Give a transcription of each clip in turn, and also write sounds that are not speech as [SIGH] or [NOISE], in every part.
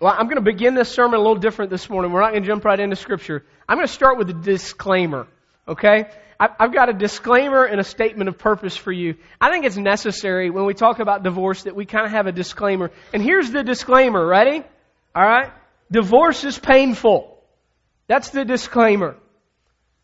Well, I'm going to begin this sermon a little different this morning. We're not going to jump right into Scripture. I'm going to start with a disclaimer, okay? I've got a disclaimer and a statement of purpose for you. I think it's necessary when we talk about divorce that we kind of have a disclaimer. And here's the disclaimer. Ready? All right? Divorce is painful. That's the disclaimer.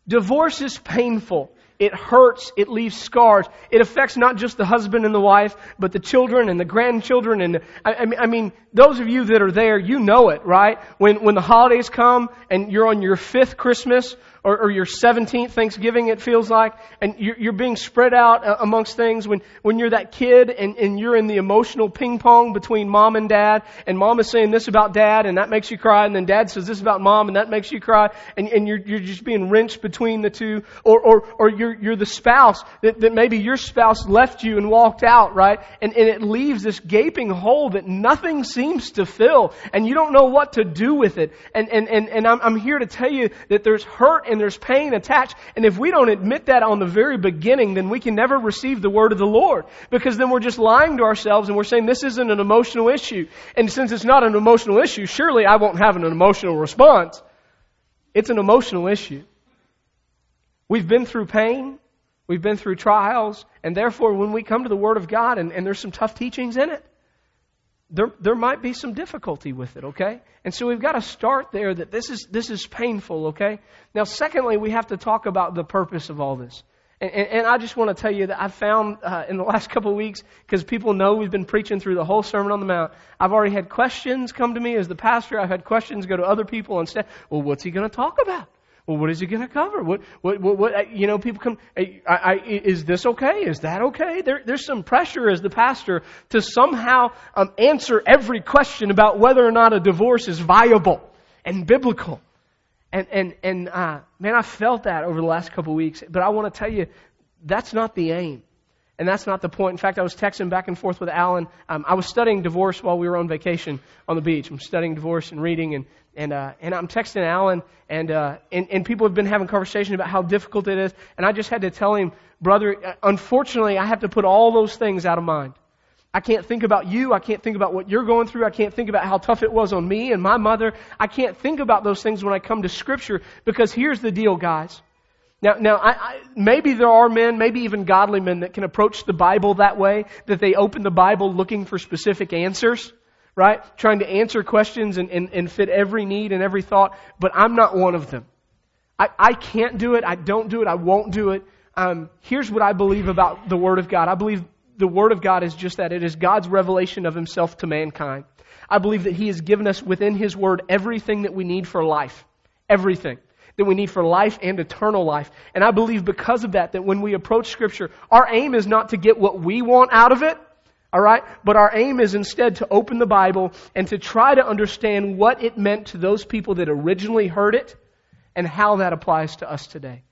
Divorce is painful. It hurts. It leaves scars. It affects not just the husband and the wife, but the children and the grandchildren. And I, I mean, those of you that are there, you know it, right? When when the holidays come and you're on your fifth Christmas or, or your 17th Thanksgiving, it feels like, and you're, you're being spread out uh, amongst things when, when you're that kid and, and you're in the emotional ping pong between mom and dad, and mom is saying this about dad, and that makes you cry, and then dad says this about mom, and that makes you cry, and, and you're, you're just being wrenched between the two, or, or, or you're, you're the spouse that, that maybe your spouse left you and walked out, right? And, and it leaves this gaping hole that nothing seems to fill, and you don't know what to do with it. And, and, and, and I'm, I'm here to tell you that there's hurt there's pain attached. And if we don't admit that on the very beginning, then we can never receive the word of the Lord. Because then we're just lying to ourselves and we're saying this isn't an emotional issue. And since it's not an emotional issue, surely I won't have an emotional response. It's an emotional issue. We've been through pain. We've been through trials. And therefore, when we come to the Word of God and, and there's some tough teachings in it, there, there might be some difficulty with it, okay? And so we've got to start there that this is, this is painful, okay? Now, secondly, we have to talk about the purpose of all this. And, and, and I just want to tell you that I've found uh, in the [LAUGHS] last couple of weeks, because people know we've been preaching through the whole Sermon on the Mount, I've already had questions come to me as the pastor. I've had questions go to other people and say, well, what's he going to talk about? Well, what is he going to cover? What, what, what, what, you know, people come, I, I, is this okay? Is that okay? There, there's some pressure as the pastor to somehow um, answer every question about whether or not a divorce is viable and biblical. And, and, and, uh, man, I felt that over the last couple of weeks. But I want to tell you, that's not the aim. And that's not the point. In fact, I was texting back and forth with Alan. Um, I was studying divorce while we were on vacation on the beach. I'm studying divorce and reading, and and uh, and I'm texting Alan, and, uh, and and people have been having conversation about how difficult it is, and I just had to tell him, brother, uh, unfortunately, I have to put all those things out of mind. I can't think about you. I can't think about what you're going through. I can't think about how tough it was on me and my mother. I can't think about those things when I come to Scripture because here's the deal, guys. Now, now I, I, maybe there are men, maybe even godly men, that can approach the Bible that way, that they open the Bible looking for specific answers, right? Trying to answer questions and, and, and fit every need and every thought, but I'm not one of them. I, I can't do it. I don't do it. I won't do it. Um, here's what I believe about the Word of God. I believe the Word of God is just that. It is God's revelation of Himself to mankind. I believe that He has given us within His Word everything that we need for life. Everything that we need for life and eternal life. And I believe because of that, that when we approach Scripture, our aim is not to get what we want out of it, all right? But our aim is instead to open the Bible and to try to understand what it meant to those people that originally heard it and how that applies to us today.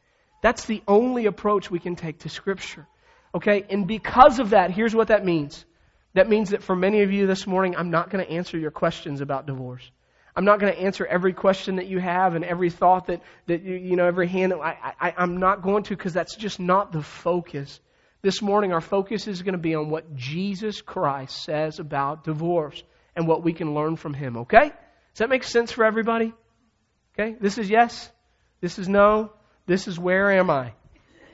That's the only approach we can take to Scripture. Okay? And because of that, here's what that means. That means that for many of you this morning, I'm not going to answer your questions about divorce. I'm not going to answer every question that you have and every thought that, that you, you know, every hand. I, I, I'm not going to because that's just not the focus. This morning, our focus is going to be on what Jesus Christ says about divorce and what we can learn from Him, okay? Does that make sense for everybody? Okay? This is yes. This is no. This is where am I?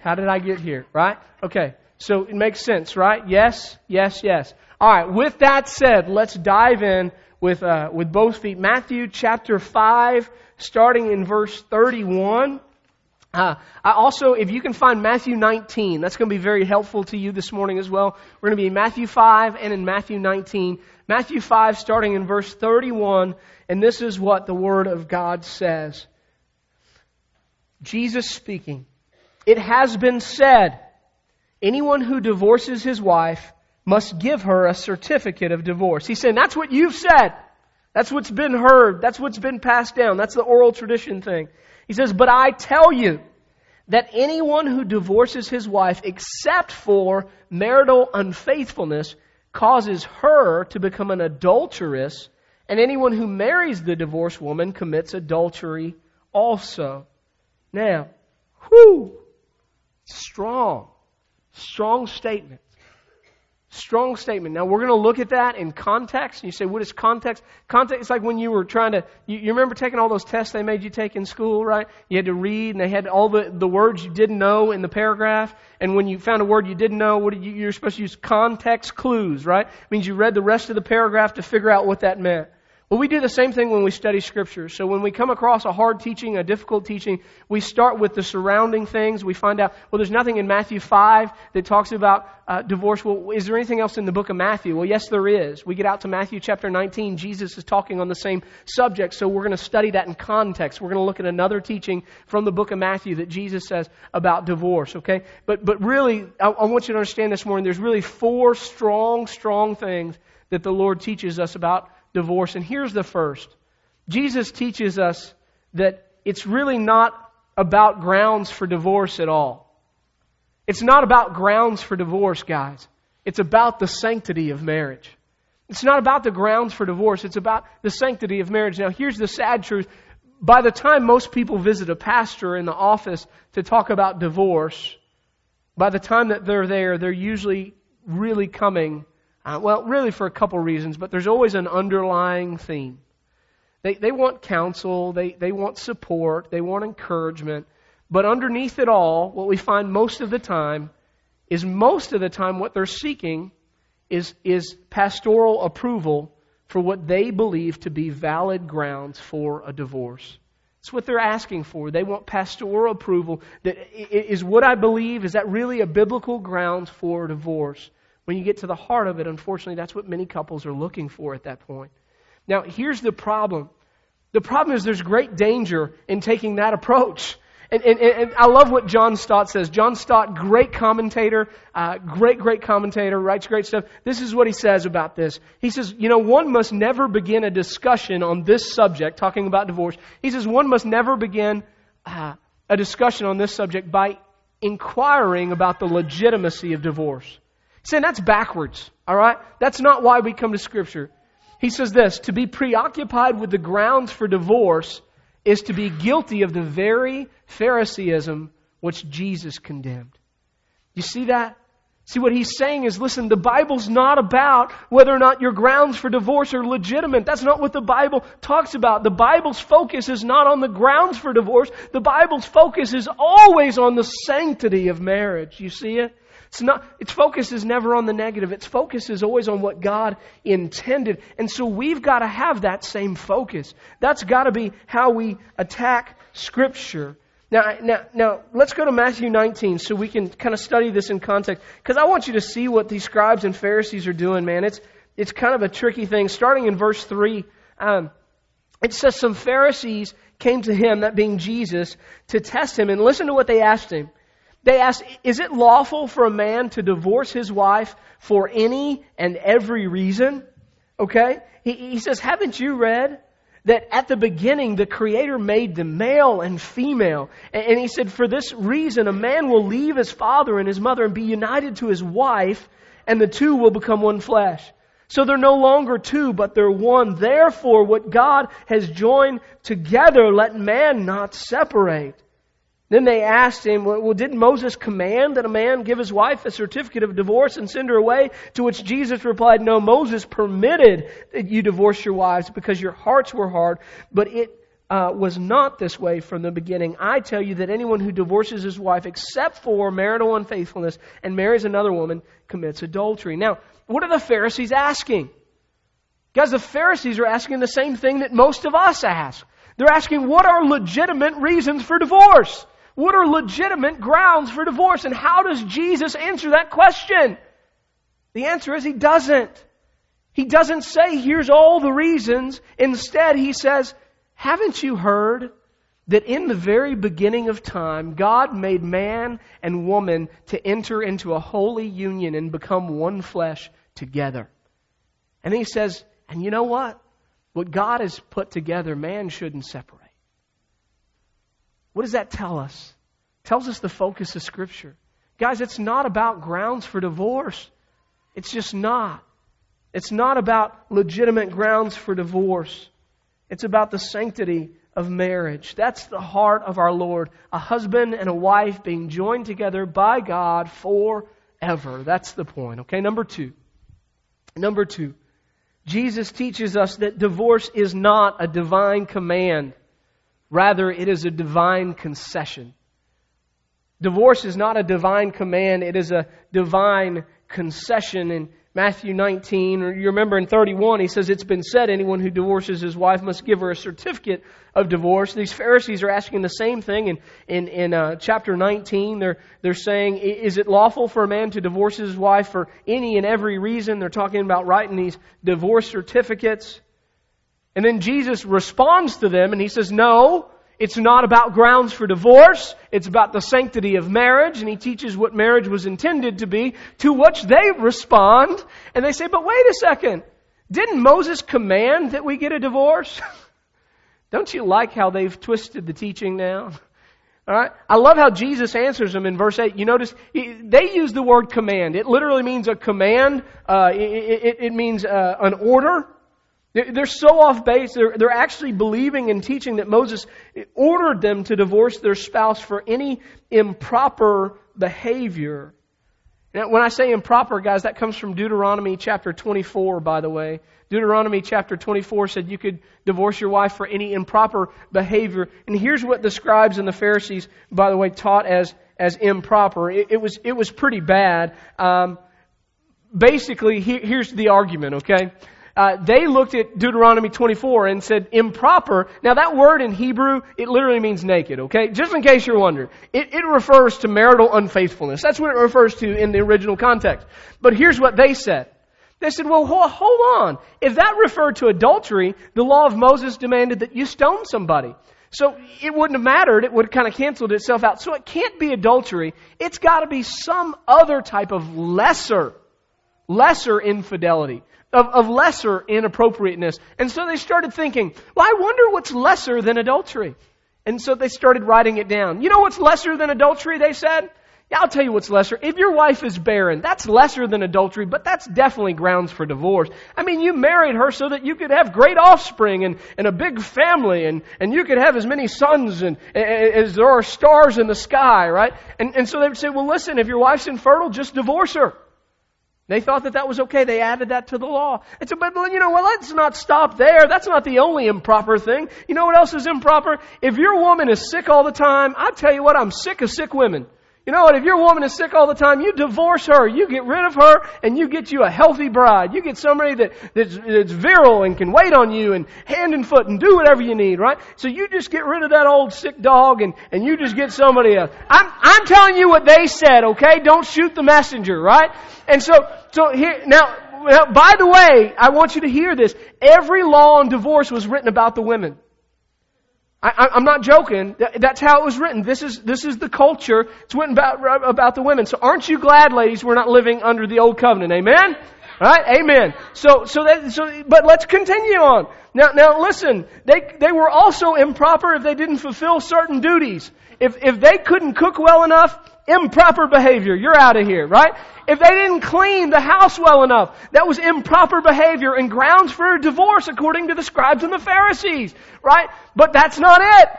How did I get here? Right? Okay. So it makes sense, right? Yes, yes, yes. All right. With that said, let's dive in with, uh, with both feet. Matthew chapter 5, starting in verse 31. Uh, I also, if you can find Matthew 19, that's going to be very helpful to you this morning as well. We're going to be in Matthew 5 and in Matthew 19. Matthew 5, starting in verse 31, and this is what the Word of God says. Jesus speaking. It has been said, anyone who divorces his wife must give her a certificate of divorce. He's saying, that's what you've said. That's what's been heard. That's what's been passed down. That's the oral tradition thing. He says, but I tell you that anyone who divorces his wife except for marital unfaithfulness causes her to become an adulteress, and anyone who marries the divorced woman commits adultery also. Now, whoo, strong, strong statement. Strong statement. Now we're going to look at that in context. And you say, what is context? Context is like when you were trying to, you, you, remember taking all those tests they made you take in school, right? You had to read and they had all the, the words you didn't know in the paragraph. And when you found a word you didn't know, what did you, you're supposed to use context clues, right? It means you read the rest of the paragraph to figure out what that meant. Well, we do the same thing when we study Scripture. So when we come across a hard teaching, a difficult teaching, we start with the surrounding things. We find out, well, there's nothing in Matthew 5 that talks about uh, divorce. Well, is there anything else in the book of Matthew? Well, yes, there is. We get out to Matthew chapter 19. Jesus is talking on the same subject, so we're going to study that in context. We're going to look at another teaching from the book of Matthew that Jesus says about divorce, okay? But, but really, I, I want you to understand this morning, there's really four strong, strong things that the Lord teaches us about divorce. And here's the first Jesus teaches us that it's really not about grounds for divorce at all. It's not about grounds for divorce, guys. It's about the sanctity of marriage. It's not about the grounds for divorce, it's about the sanctity of marriage. Now, here's the sad truth. By the time most people visit a pastor in the office to talk about divorce, by the time that they're there, they're usually really coming uh, well, really for a couple reasons, but there's always an underlying theme. They, they want counsel, they, they want support, they want encouragement, but underneath it all, what we find most of the time is most of the time what they're seeking is, is pastoral approval for what they believe to be valid grounds for a divorce. It's what they're asking for. They want pastoral approval. That is what I believe. Is that really a biblical grounds for divorce? When you get to the heart of it, unfortunately, that's what many couples are looking for at that point. Now, here's the problem. The problem is there's great danger in taking that approach. And, and, and I love what John Stott says. John Stott, great commentator, uh, great, great commentator, writes great stuff. This is what he says about this. He says, you know, one must never begin a discussion on this subject, talking about divorce. He says, one must never begin uh, a discussion on this subject by inquiring about the legitimacy of divorce. Saying that's backwards, all right? That's not why we come to Scripture. He says this to be preoccupied with the grounds for divorce is to be guilty of the very Phariseeism which Jesus condemned. You see that? See, what he's saying is listen, the Bible's not about whether or not your grounds for divorce are legitimate. That's not what the Bible talks about. The Bible's focus is not on the grounds for divorce. The Bible's focus is always on the sanctity of marriage. You see it? It's not, its focus is never on the negative. Its focus is always on what God intended. And so we've got to have that same focus. That's got to be how we attack Scripture. Now, now, now, let's go to Matthew 19 so we can kind of study this in context. Because I want you to see what these scribes and Pharisees are doing, man. It's, it's kind of a tricky thing. Starting in verse 3, um, it says, Some Pharisees came to him, that being Jesus, to test him. And listen to what they asked him. They asked, Is it lawful for a man to divorce his wife for any and every reason? Okay? He, he says, Haven't you read that at the beginning the Creator made them male and female? And, and he said, For this reason, a man will leave his father and his mother and be united to his wife, and the two will become one flesh. So they're no longer two, but they're one. Therefore, what God has joined together, let man not separate. Then they asked him, Well, didn't Moses command that a man give his wife a certificate of divorce and send her away? To which Jesus replied, No, Moses permitted that you divorce your wives because your hearts were hard, but it uh, was not this way from the beginning. I tell you that anyone who divorces his wife except for marital unfaithfulness and marries another woman commits adultery. Now, what are the Pharisees asking? Guys, the Pharisees are asking the same thing that most of us ask. They're asking, what are legitimate reasons for divorce? What are legitimate grounds for divorce? And how does Jesus answer that question? The answer is he doesn't. He doesn't say, here's all the reasons. Instead, he says, haven't you heard that in the very beginning of time, God made man and woman to enter into a holy union and become one flesh together? And he says, and you know what? What God has put together, man shouldn't separate. What does that tell us? It tells us the focus of Scripture. Guys, it's not about grounds for divorce. It's just not. It's not about legitimate grounds for divorce. It's about the sanctity of marriage. That's the heart of our Lord. A husband and a wife being joined together by God forever. That's the point. Okay, number two. Number two. Jesus teaches us that divorce is not a divine command. Rather, it is a divine concession. Divorce is not a divine command, it is a divine concession. In Matthew 19, or you remember in 31, he says, It's been said, anyone who divorces his wife must give her a certificate of divorce. These Pharisees are asking the same thing in, in, in uh, chapter 19. They're, they're saying, Is it lawful for a man to divorce his wife for any and every reason? They're talking about writing these divorce certificates. And then Jesus responds to them and he says, No, it's not about grounds for divorce. It's about the sanctity of marriage. And he teaches what marriage was intended to be, to which they respond. And they say, but wait a second. Didn't Moses command that we get a divorce? [LAUGHS] Don't you like how they've twisted the teaching now? All right. I love how Jesus answers them in verse 8. You notice they use the word command. It literally means a command. Uh, it, it, it, means uh, an order. They're so off base, they're, they're actually believing and teaching that Moses ordered them to divorce their spouse for any improper behavior. Now, when I say improper, guys, that comes from Deuteronomy chapter 24, by the way. Deuteronomy chapter 24 said you could divorce your wife for any improper behavior. And here's what the scribes and the Pharisees, by the way, taught as, as improper. It, it was, it was pretty bad. Um, basically, here's the argument, okay? Uh, they looked at Deuteronomy 24 and said improper. Now that word in Hebrew, it literally means naked, okay? Just in case you're wondering. It, it refers to marital unfaithfulness. That's what it refers to in the original context. But here's what they said. They said, well, hold on. If that referred to adultery, the law of Moses demanded that you stone somebody. So it wouldn't have mattered. It would have kind of canceled itself out. So it can't be adultery. It's got to be some other type of lesser, lesser infidelity of, of lesser inappropriateness. And so they started thinking, well, I wonder what's lesser than adultery. And so they started writing it down. You know what's lesser than adultery, they said? Yeah, I'll tell you what's lesser. If your wife is barren, that's lesser than adultery, but that's definitely grounds for divorce. I mean, you married her so that you could have great offspring and, and a big family and, and you could have as many sons and, as there are stars in the sky, right? And, and so they would say, well, listen, if your wife's infertile, just divorce her. They thought that that was okay. They added that to the law. And so, but you know, well, let's not stop there. That's not the only improper thing. You know what else is improper? If your woman is sick all the time, I tell you what, I'm sick of sick women. You know what? If your woman is sick all the time, you divorce her. You get rid of her and you get you a healthy bride. You get somebody that, that's, that's virile and can wait on you and hand and foot and do whatever you need, right? So you just get rid of that old sick dog and, and you just get somebody else. I'm, I'm telling you what they said, okay? Don't shoot the messenger, right? And so, so here, now, now, by the way, I want you to hear this. Every law on divorce was written about the women. I, am not joking. That's how it was written. This is, this is the culture. It's written about, about the women. So aren't you glad, ladies, we're not living under the old covenant? Amen? Right? Amen. So, so that, so, but let's continue on. Now, now listen, they, they were also improper if they didn't fulfill certain duties. If, if they couldn't cook well enough, improper behavior. You're out of here, right? If they didn't clean the house well enough, that was improper behavior and grounds for a divorce according to the scribes and the Pharisees, right? But that's not it.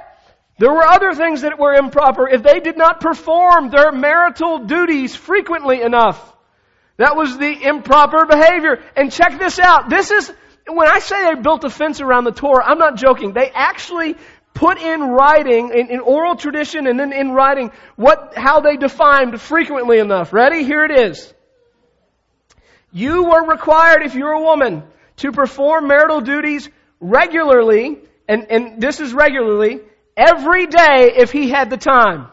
There were other things that were improper. If they did not perform their marital duties frequently enough, that was the improper behavior. And check this out. This is, when I say they built a fence around the Torah, I'm not joking. They actually put in writing, in, in, oral tradition and then in writing, what, how they defined frequently enough. Ready? Here it is. You were required, if you're a woman, to perform marital duties regularly, and, and this is regularly, every day if he had the time.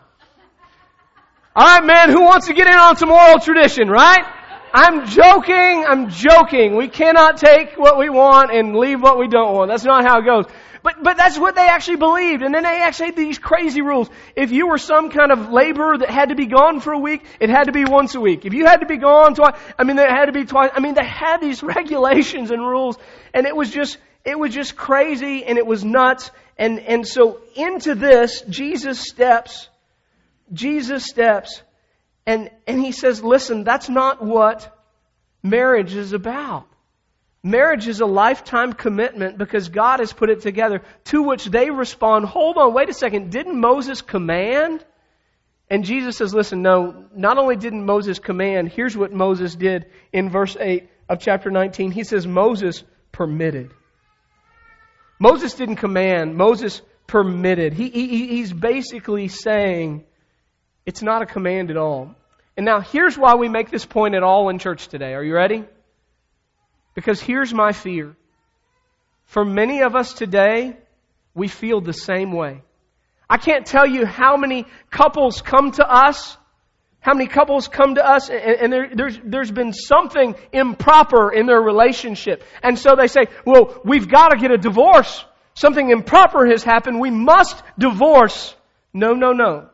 Alright man, who wants to get in on some oral tradition, right? I'm joking, I'm joking. We cannot take what we want and leave what we don't want. That's not how it goes. But, but that's what they actually believed. And then they actually had these crazy rules. If you were some kind of laborer that had to be gone for a week, it had to be once a week. If you had to be gone twice, I mean, it had to be twice. I mean, they had these [LAUGHS] regulations and rules. And it was just, it was just crazy and it was nuts. And, and so into this, Jesus steps, Jesus steps and, and he says, listen, that's not what marriage is about. Marriage is a lifetime commitment because God has put it together, to which they respond, hold on, wait a second, didn't Moses command? And Jesus says, listen, no, not only didn't Moses command, here's what Moses did in verse 8 of chapter 19. He says, Moses permitted. Moses didn't command, Moses permitted. He, he, he's basically saying it's not a command at all. And now here's why we make this point at all in church today. Are you ready? Because here's my fear. For many of us today, we feel the same way. I can't tell you how many couples come to us, how many couples come to us and, and there, there's, there's been something improper in their relationship. And so they say, well, we've got to get a divorce. Something improper has happened. We must divorce. No, no, no.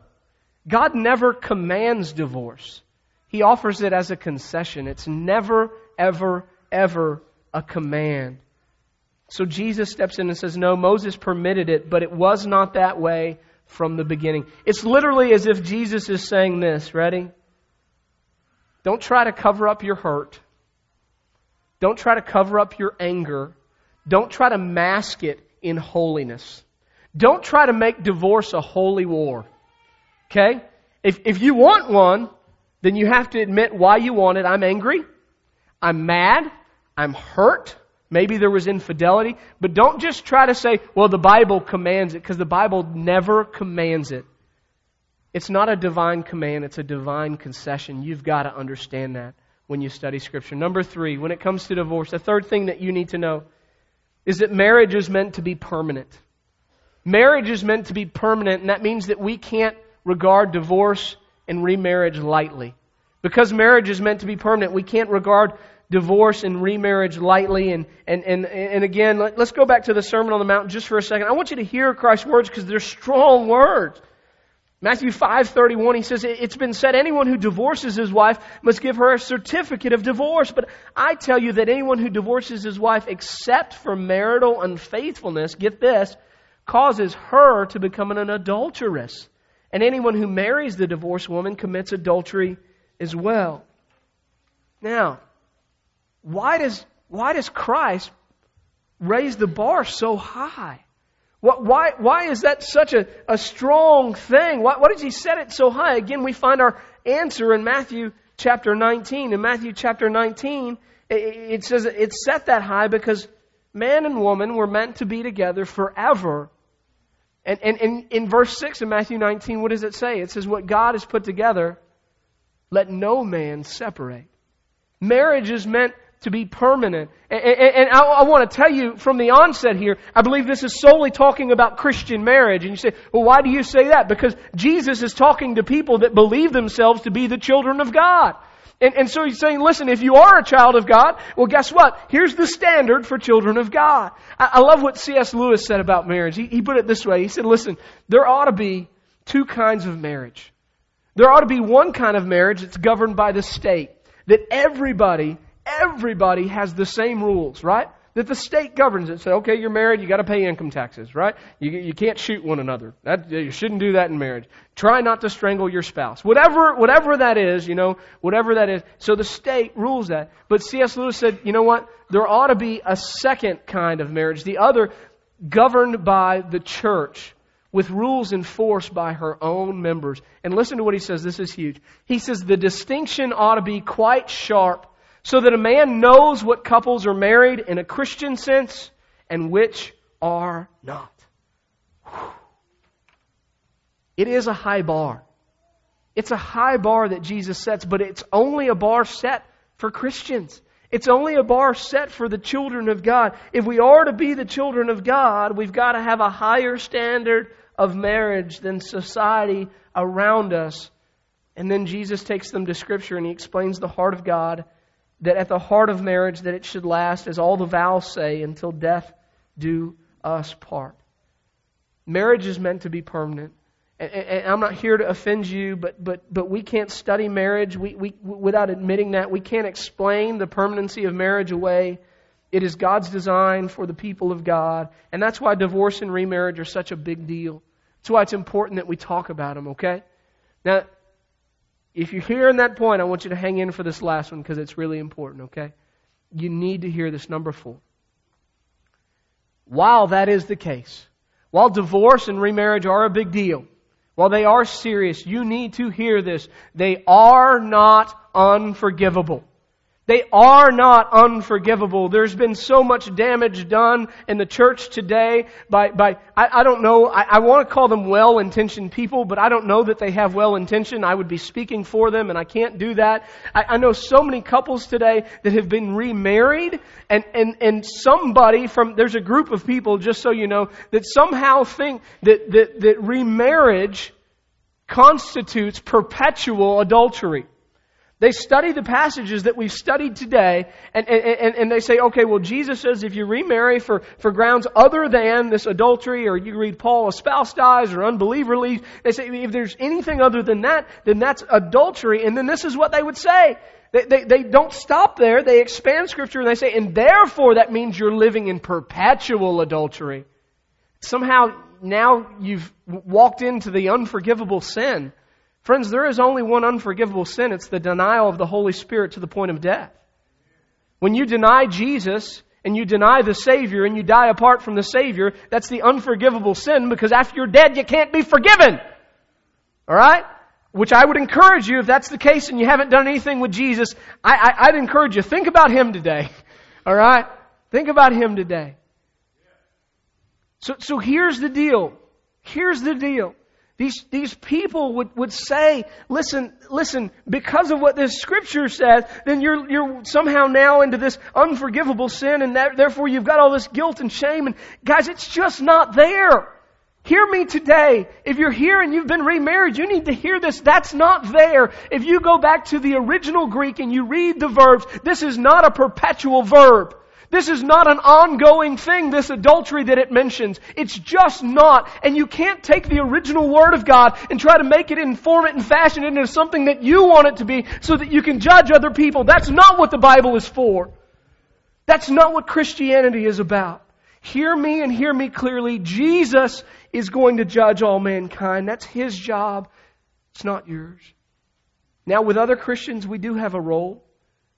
God never commands divorce. He offers it as a concession. It's never, ever, ever a command. So Jesus steps in and says, No, Moses permitted it, but it was not that way from the beginning. It's literally as if Jesus is saying this. Ready? Don't try to cover up your hurt. Don't try to cover up your anger. Don't try to mask it in holiness. Don't try to make divorce a holy war. Okay? If, if you want one, then you have to admit why you want it. I'm angry. I'm mad. I'm hurt. Maybe there was infidelity. But don't just try to say, well, the Bible commands it, because the Bible never commands it. It's not a divine command, it's a divine concession. You've got to understand that when you study Scripture. Number three, when it comes to divorce, the third thing that you need to know is that marriage is meant to be permanent. Marriage is meant to be permanent, and that means that we can't regard divorce and remarriage lightly. Because marriage is meant to be permanent, we can't regard divorce and remarriage lightly. And, and, and, and again, let, us go back to the Sermon on the Mount just for a second. I want you to hear Christ's words because they're strong words. Matthew 5:31 he says it's been said anyone who divorces his wife must give her a certificate of divorce but I tell you that anyone who divorces his wife except for marital unfaithfulness get this causes her to become an adulteress and anyone who marries the divorced woman commits adultery as well now why does, why does Christ raise the bar so high? Why, why is that such a, a strong thing? Why, why does he set it so high? Again, we find our answer in Matthew chapter 19. In Matthew chapter 19, it, it says it's set that high because man and woman were meant to be together forever. And, and, and in verse 6 of Matthew 19, what does it say? It says, What God has put together, let no man separate. Marriage is meant to be permanent. And, I, want to tell you from the onset here, I believe this is solely talking about Christian marriage. And you say, well, why do you say that? Because Jesus is talking to people that believe themselves to be the children of God. And, and so he's saying, listen, if you are a child of God, well, guess what? Here's the standard for children of God. I, I love what C.S. Lewis said about marriage. He, he put it this way. He said, listen, there ought to be two kinds of marriage. There ought to be one kind of marriage that's governed by the state. That everybody everybody has the same rules, right? That the state governs it. Say, okay, you're married, you got to pay income taxes, right? You, you can't shoot one another. That, you shouldn't do that in marriage. Try not to strangle your spouse. Whatever, whatever that is, you know, whatever that is. So the state rules that. But C.S. Lewis said, you know what? There ought to be a second kind of marriage. The other governed by the church with rules enforced by her own members. And listen to what he says. This is huge. He says the distinction ought to be quite sharp so that a man knows what couples are married in a Christian sense and which are not. It is a high bar. It's a high bar that Jesus sets, but it's only a bar set for Christians. It's only a bar set for the children of God. If we are to be the children of God, we've got to have a higher standard of marriage than society around us. And then Jesus takes them to Scripture and he explains the heart of God that at the heart of marriage that it should last, as all the vows say, until death do us part. Marriage is meant to be permanent. And I'm not here to offend you, but, but, but we can't study marriage we, we, without admitting that. We can't explain the permanency of marriage away. It is God's design for the people of God. And that's why divorce and remarriage are such a big deal. That's why it's important that we talk about them, okay? Now, if you're hearing that point, I want you to hang in for this last one because it's really important, okay? You need to hear this number four. While that is the case, while divorce and remarriage are a big deal, while they are serious, you need to hear this. They are not unforgivable. They are not unforgivable. There's been so much damage done in the church today by, by I, I don't know, I, I want to call them well-intentioned people, but I don't know that they have well-intention. I would be speaking for them and I can't do that. I, I know so many couples today that have been remarried and, and, and somebody from, there's a group of people, just so you know, that somehow think that, that, that remarriage constitutes perpetual adultery. They study the passages that we've studied today, and, and, and they say, okay, well, Jesus says if you remarry for, for grounds other than this adultery, or you read Paul, a spouse dies, or unbeliever leaves, they say if there's anything other than that, then that's adultery, and then this is what they would say. They, they, they don't stop there, they expand Scripture, and they say, and therefore that means you're living in perpetual adultery. Somehow, now you've walked into the unforgivable sin. Friends, there is only one unforgivable sin. It's the denial of the Holy Spirit to the point of death. When you deny Jesus and you deny the Savior and you die apart from the Savior, that's the unforgivable sin because after you're dead, you can't be forgiven. Alright? Which I would encourage you, if that's the case and you haven't done anything with Jesus, I, I, would encourage you, think about Him today. [LAUGHS] Alright? Think about Him today. So, so here's the deal. Here's the deal. These, these people would, would say, listen, listen, because of what this scripture says, then you're, you're somehow now into this unforgivable sin and that, therefore you've got all this guilt and shame and guys, it's just not there. Hear me today. If you're here and you've been remarried, you need to hear this. That's not there. If you go back to the original Greek and you read the verbs, this is not a perpetual verb. This is not an ongoing thing, this adultery that it mentions. It's just not. And you can't take the original Word of God and try to make it and form it and fashion it into something that you want it to be so that you can judge other people. That's not what the Bible is for. That's not what Christianity is about. Hear me and hear me clearly. Jesus is going to judge all mankind. That's His job. It's not yours. Now, with other Christians, we do have a role.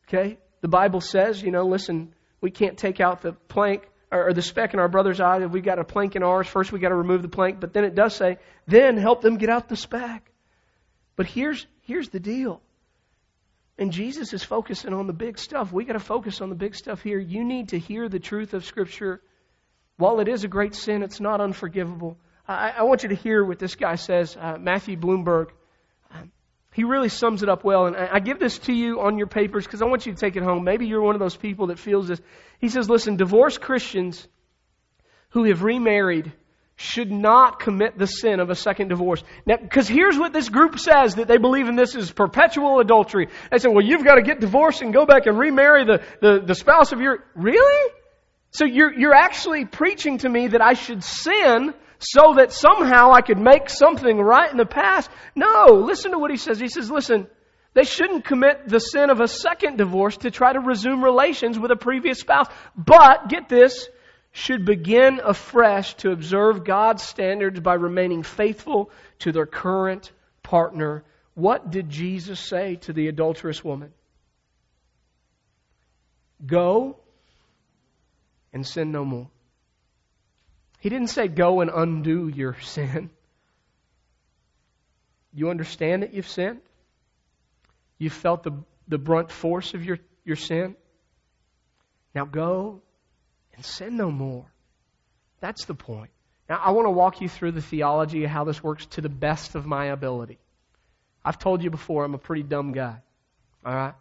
Okay? The Bible says, you know, listen, we can't take out the plank or, the speck in our brother's eye. If we've got a plank in ours, first we've got to remove the plank. But then it does say, then help them get out the speck. But here's here's the deal. And Jesus is focusing on the big stuff. We got to focus on the big stuff here. You need to hear the truth of Scripture. While it is a great sin, it's not unforgivable. I, I want you to hear what this guy says, uh, Matthew Blomberg. He really sums it up well. And I give this to you on your papers because I want you to take it home. Maybe you're one of those people that feels this. He says, listen, divorced Christians who have remarried should not commit the sin of a second divorce. Now, because here's what this group says that they believe in this is perpetual adultery. They say, well, you've got to get divorced and go back and remarry the, the, the spouse of your, really? So you're, you're actually preaching to me that I should sin so that somehow I could make something right in the past. No, listen to what he says. He says, listen, they shouldn't commit the sin of a second divorce to try to resume relations with a previous spouse. But, get this, should begin afresh to observe God's standards by remaining faithful to their current partner. What did Jesus say to the adulterous woman? Go and sin no more. He didn't say, go and undo your sin. You understand that you've sinned? You felt the, the brunt force of your, your sin? Now go and sin no more. That's the point. Now, I want to walk you through the theology of how this works to the best of my ability. I've told you before, I'm a pretty dumb guy. All right?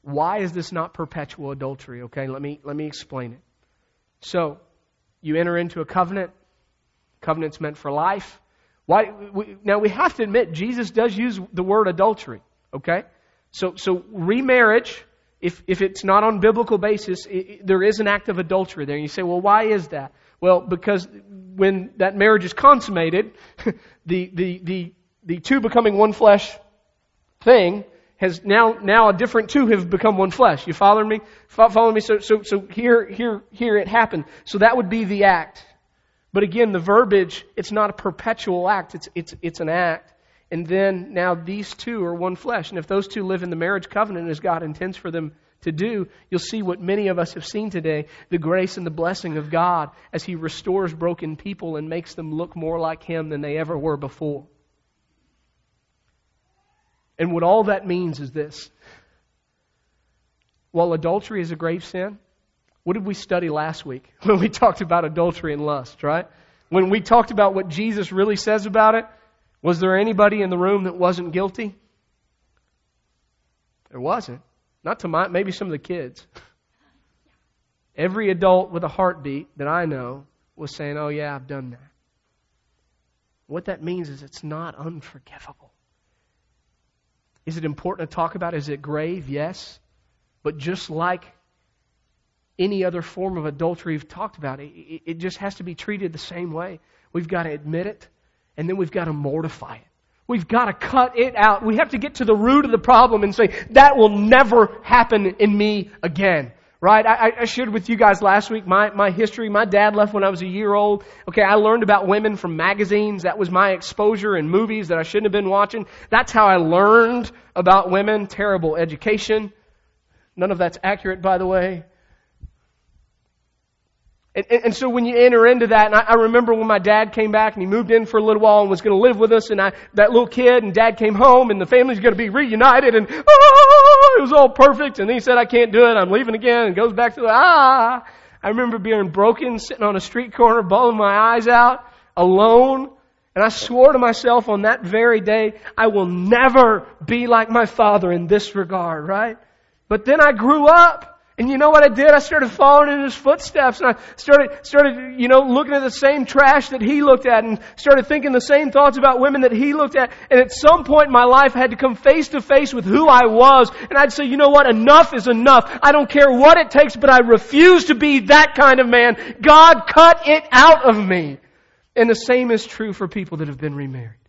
Why is this not perpetual adultery? Okay, let me, let me explain it. So, you enter into a covenant. Covenant's meant for life. Why, we, now we have to admit Jesus does use the word adultery. Okay, so so remarriage, if if it's not on biblical basis, it, there is an act of adultery there. And you say, well, why is that? Well, because when that marriage is consummated, [LAUGHS] the the the the two becoming one flesh thing has now now a different two have become one flesh. You following me? Following me? So so so here here here it happened. So that would be the act. But again, the verbiage it's not a perpetual act. It's it's it's an act. And then now these two are one flesh. And if those two live in the marriage covenant as God intends for them to do, you'll see what many of us have seen today the grace and the blessing of God as He restores broken people and makes them look more like Him than they ever were before. And what all that means is this. While adultery is a grave sin, what did we study last week [LAUGHS] when we talked about adultery and lust, right? When we talked about what Jesus really says about it, was there anybody in the room that wasn't guilty? There wasn't. Not to my, maybe some of the kids. Every adult with a heartbeat that I know was saying, Oh, yeah, I've done that. What that means is it's not unforgivable. Is it important to talk about? Is it grave? Yes. But just like any other form of adultery we've talked about, it, it just has to be treated the same way. We've got to admit it, and then we've got to mortify it. We've got to cut it out. We have to get to the root of the problem and say, that will never happen in me again. Right? I, I shared with you guys last week my, my history. My dad left when I was a year old. Okay, I learned about women from magazines. That was my exposure in movies that I shouldn't have been watching. That's how I learned about women. Terrible education. None of that's accurate, by the way. And, and, and, so when you enter into that, and I, I, remember when my dad came back and he moved in for a little while and was going to live with us, and I, that little kid and dad came home and the family's going to be reunited and oh, it was all perfect. And then he said, I can't do it. I'm leaving again and goes back to the ah. I remember being broken, sitting on a street corner, bawling my eyes out, alone. And I swore to myself on that very day, I will never be like my father in this regard, right? But then I grew up. And you know what I did? I started following in his footsteps and I started, started, you know, looking at the same trash that he looked at and started thinking the same thoughts about women that he looked at. And at some point in my life I had to come face to face with who I was. And I'd say, you know what? Enough is enough. I don't care what it takes, but I refuse to be that kind of man. God cut it out of me. And the same is true for people that have been remarried.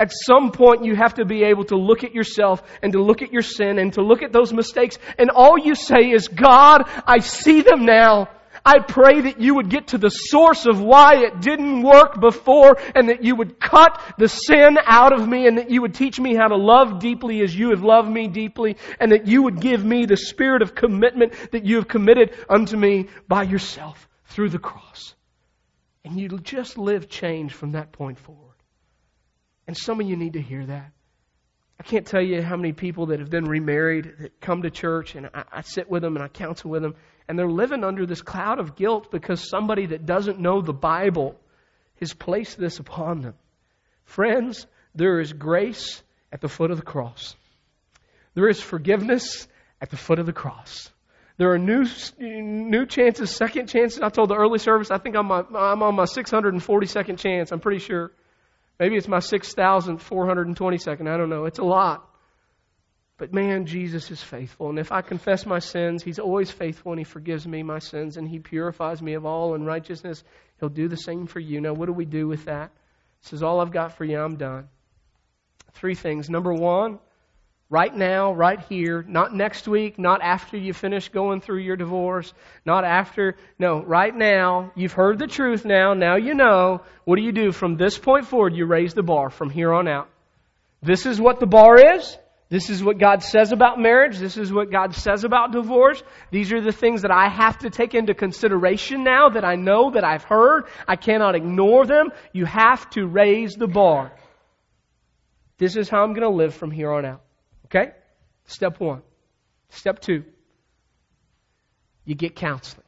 At some point, you have to be able to look at yourself and to look at your sin and to look at those mistakes. And all you say is, God, I see them now. I pray that you would get to the source of why it didn't work before and that you would cut the sin out of me and that you would teach me how to love deeply as you have loved me deeply and that you would give me the spirit of commitment that you have committed unto me by yourself through the cross. And you just live change from that point forward. And some of you need to hear that. I can't tell you how many people that have been remarried that come to church and I, I, sit with them and I counsel with them and they're living under this cloud of guilt because somebody that doesn't know the Bible has placed this upon them. Friends, there is grace at the foot of the cross. There is forgiveness at the foot of the cross. There are new new chances, second chances. I told the early service, I think I'm, I'm on my 642nd chance. I'm pretty sure. Maybe it's my 6,422nd. I don't know. It's a lot. But man, Jesus is faithful. And if I confess my sins, He's always faithful and He forgives me my sins and He purifies me of all unrighteousness. He'll do the same for you. Now, what do we do with that? This is all I've got for you. I'm done. Three things. Number one, Right now, right here, not next week, not after you finish going through your divorce, not after, no, right now, you've heard the truth now, now you know. What do you do? From this point forward, you raise the bar from here on out. This is what the bar is. This is what God says about marriage. This is what God says about divorce. These are the things that I have to take into consideration now that I know that I've heard. I cannot ignore them. You have to raise the bar. This is how I'm going to live from here on out. Okay? Step one. Step two. You get counseling.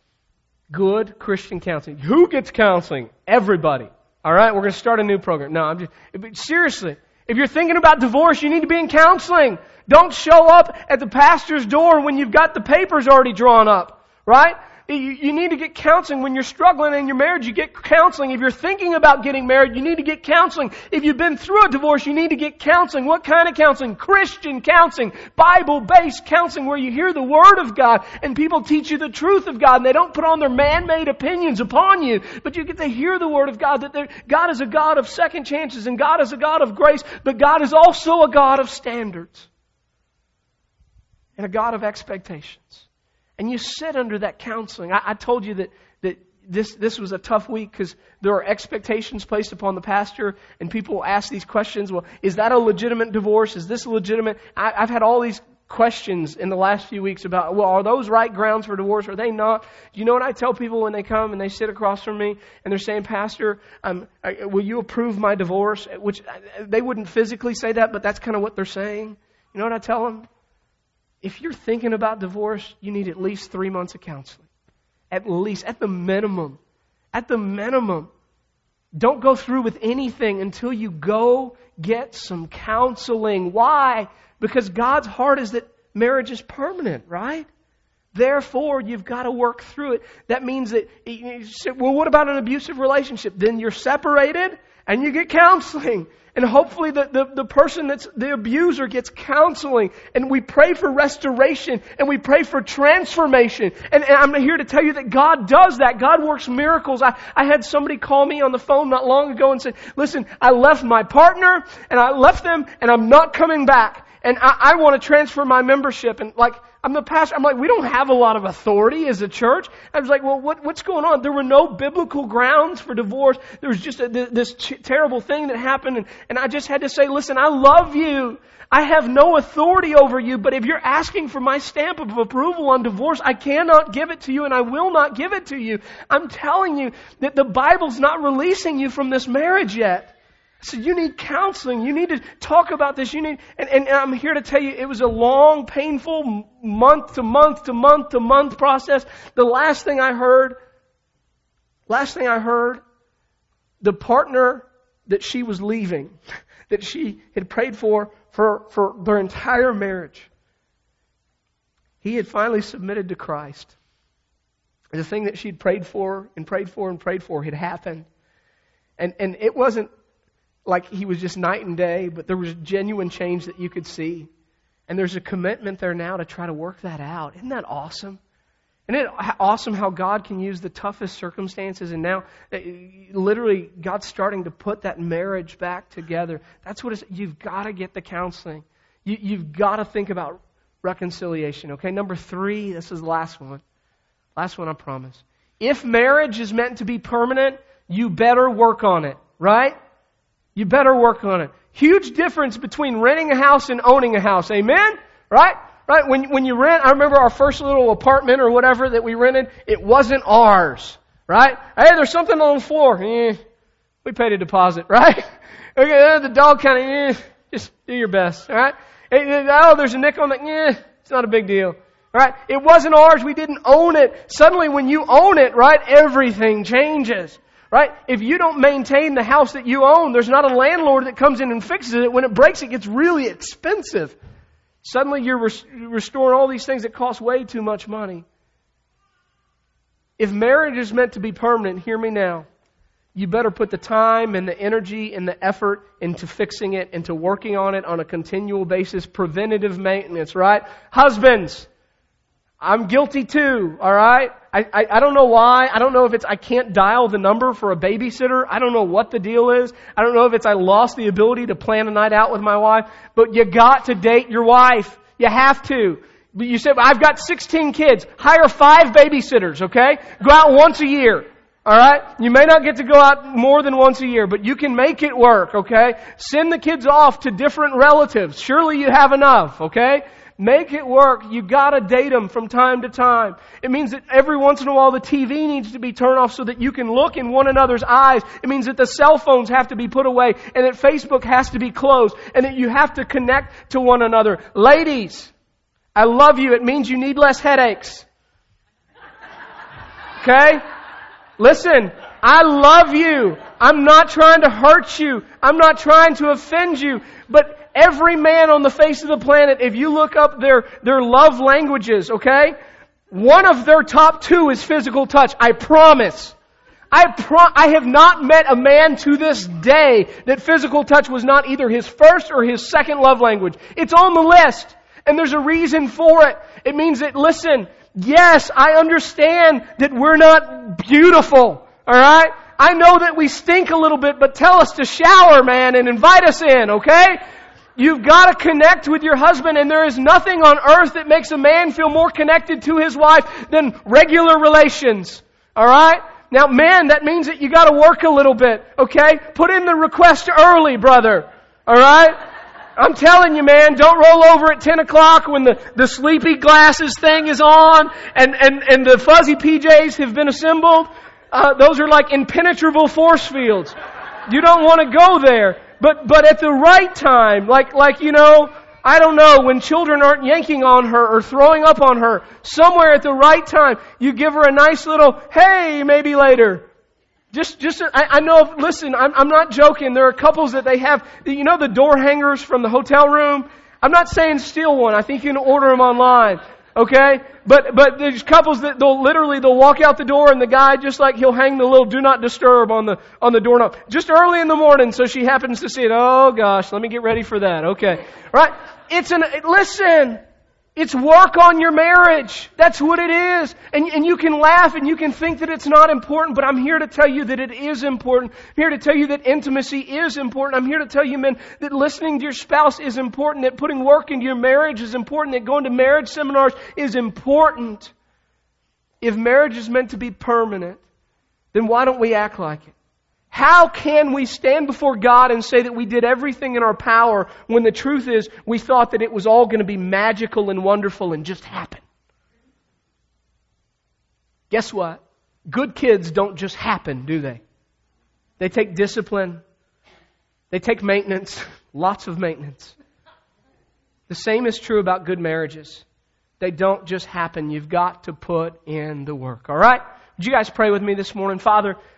Good Christian counseling. Who gets counseling? Everybody. All right? We're going to start a new program. No, I'm just, seriously. If you're thinking about divorce, you need to be in counseling. Don't show up at the pastor's door when you've got the papers already drawn up. Right? You, need to get counseling when you're struggling in your marriage. You get counseling. If you're thinking about getting married, you need to get counseling. If you've been through a divorce, you need to get counseling. What kind of counseling? Christian counseling, Bible-based counseling where you hear the Word of God and people teach you the truth of God and they don't put on their man-made opinions upon you, but you get to hear the Word of God that God is a God of second chances and God is a God of grace, but God is also a God of standards and a God of expectations. And you sit under that counseling. I, I told you that, that this, this was a tough week because there are expectations placed upon the pastor, and people ask these questions. Well, is that a legitimate divorce? Is this legitimate? I, I've had all these questions in the last few weeks about, well, are those right grounds for divorce? Are they not? You know what I tell people when they come and they sit across from me and they're saying, Pastor, um, will you approve my divorce? Which uh, they wouldn't physically say that, but that's kind of what they're saying. You know what I tell them? If you're thinking about divorce, you need at least three months of counseling. At least, at the minimum. At the minimum. Don't go through with anything until you go get some counseling. Why? Because God's heart is that marriage is permanent, right? Therefore, you've got to work through it. That means that, well, what about an abusive relationship? Then you're separated and you get counseling. And hopefully the, the, the, person that's the abuser gets counseling. And we pray for restoration and we pray for transformation. And, and, I'm here to tell you that God does that. God works miracles. I, I had somebody call me on the phone not long ago and said, listen, I left my partner and I left them and I'm not coming back and I, I want to transfer my membership. And like, I'm the pastor. I'm like, we don't have a lot of authority as a church. I was like, well, what, what's going on? There were no biblical grounds for divorce. There was just a, this terrible thing that happened. And, and I just had to say, listen, I love you. I have no authority over you, but if you're asking for my stamp of approval on divorce, I cannot give it to you and I will not give it to you. I'm telling you that the Bible's not releasing you from this marriage yet. So you need counseling. You need to talk about this. You need, and, and, I'm here to tell you, it was a long, painful month to month to month to month process. The last thing I heard, last thing I heard, the partner that she was leaving, [LAUGHS] that she had prayed for for, for their entire marriage, he had finally submitted to Christ. The thing that she'd prayed for and prayed for and prayed for had happened. And, and it wasn't like he was just night and day, but there was genuine change that you could see. And there's a commitment there now to try to work that out. Isn't that awesome? Isn't it awesome how God can use the toughest circumstances and now uh, literally God's starting to put that marriage back together. That's what you've got to get the counseling. You, you've got to think about reconciliation. Okay, number three, this is the last one. Last one, I promise. If marriage is meant to be permanent, you better work on it, right? You better work on it. Huge difference between renting a house and owning a house. Amen? Right? Right? When, when you rent, I remember our first little apartment or whatever that we rented, it wasn't ours. Right? Hey, there's something on the floor. Eh, we paid a deposit, [LAUGHS] right? okay, the dog kind of, eh, just do your best. Alright? Oh, there's a nickel on the, eh, it's not a big deal. Right? It wasn't ours. We didn't own it. Suddenly when you own it, right, everything changes. Right? If you don't maintain the house that you own, there's not a landlord that comes in and fixes it. When it breaks, it gets really expensive. Suddenly you're res- restoring all these things that cost way too much money. If marriage is meant to be permanent, hear me now. You better put the time and the energy and the effort into fixing it, into working on it on a continual basis, preventative maintenance, right? Husbands, I'm guilty too, alright? I, I, I don't know why. I don't know if it's I can't dial the number for a babysitter. I don't know what the deal is. I don't know if it's I lost the ability to plan a night out with my wife. But you got to date your wife. You have to. But you said, I've got 16 kids. Hire five babysitters, okay? Go out once a year. Alright? You may not get to go out more than once a year, but you can make it work, okay? Send the kids off to different relatives. Surely you have enough, okay? Make it work. You gotta date them from time to time. It means that every once in a while the TV needs to be turned off so that you can look in one another's eyes. It means that the cell phones have to be put away and that Facebook has to be closed and that you have to connect to one another. Ladies, I love you. It means you need less headaches. Okay? Listen, I love you. I'm not trying to hurt you. I'm not trying to offend you. But every man on the face of the planet, if you look up their, their love languages, okay? One of their top two is physical touch. I promise. I, pro- I have not met a man to this day that physical touch was not either his first or his second love language. It's on the list. And there's a reason for it. It means that, listen, yes, I understand that we're not beautiful. Alright? I know that we stink a little bit, but tell us to shower, man, and invite us in, okay? You've got to connect with your husband and there is nothing on earth that makes a man feel more connected to his wife than regular relations. Alright? Now man, that means that you gotta work a little bit, okay? Put in the request early, brother. Alright? I'm telling you, man, don't roll over at 10 o'clock when the, the sleepy glasses thing is on and, and, and the fuzzy PJs have been assembled. Uh, those are like impenetrable force fields. You don't want to go there. But, but at the right time, like, like, you know, I don't know, when children aren't yanking on her or throwing up on her, somewhere at the right time, you give her a nice little, hey, maybe later. Just, just, I, I know, listen, I'm, I'm not joking. There are couples that they have, you know the door hangers from the hotel room? I'm not saying steal one. I think you can order them online. Okay? But, but there's couples that they'll literally, they'll walk out the door and the guy just like he'll hang the little do not disturb on the, on the doorknob. Just early in the morning so she happens to see it. Oh gosh, let me get ready for that. Okay. Right? It's an, listen, it's work on your marriage. That's what it is. And, and you can laugh and you can think that it's not important, but I'm here to tell you that it is important. I'm here to tell you that intimacy is important. I'm here to tell you, men, that listening to your spouse is important, that putting work into your marriage is important, that going to marriage seminars is important. If marriage is meant to be permanent, then why don't we act like it? How can we stand before God and say that we did everything in our power when the truth is we thought that it was all going to be magical and wonderful and just happen? Guess what? Good kids don't just happen, do they? They take discipline. They take maintenance. [LAUGHS] Lots of maintenance. The same is true about good marriages. They don't just happen. You've got to put in the work. All right? Would you guys pray with me this morning? Father,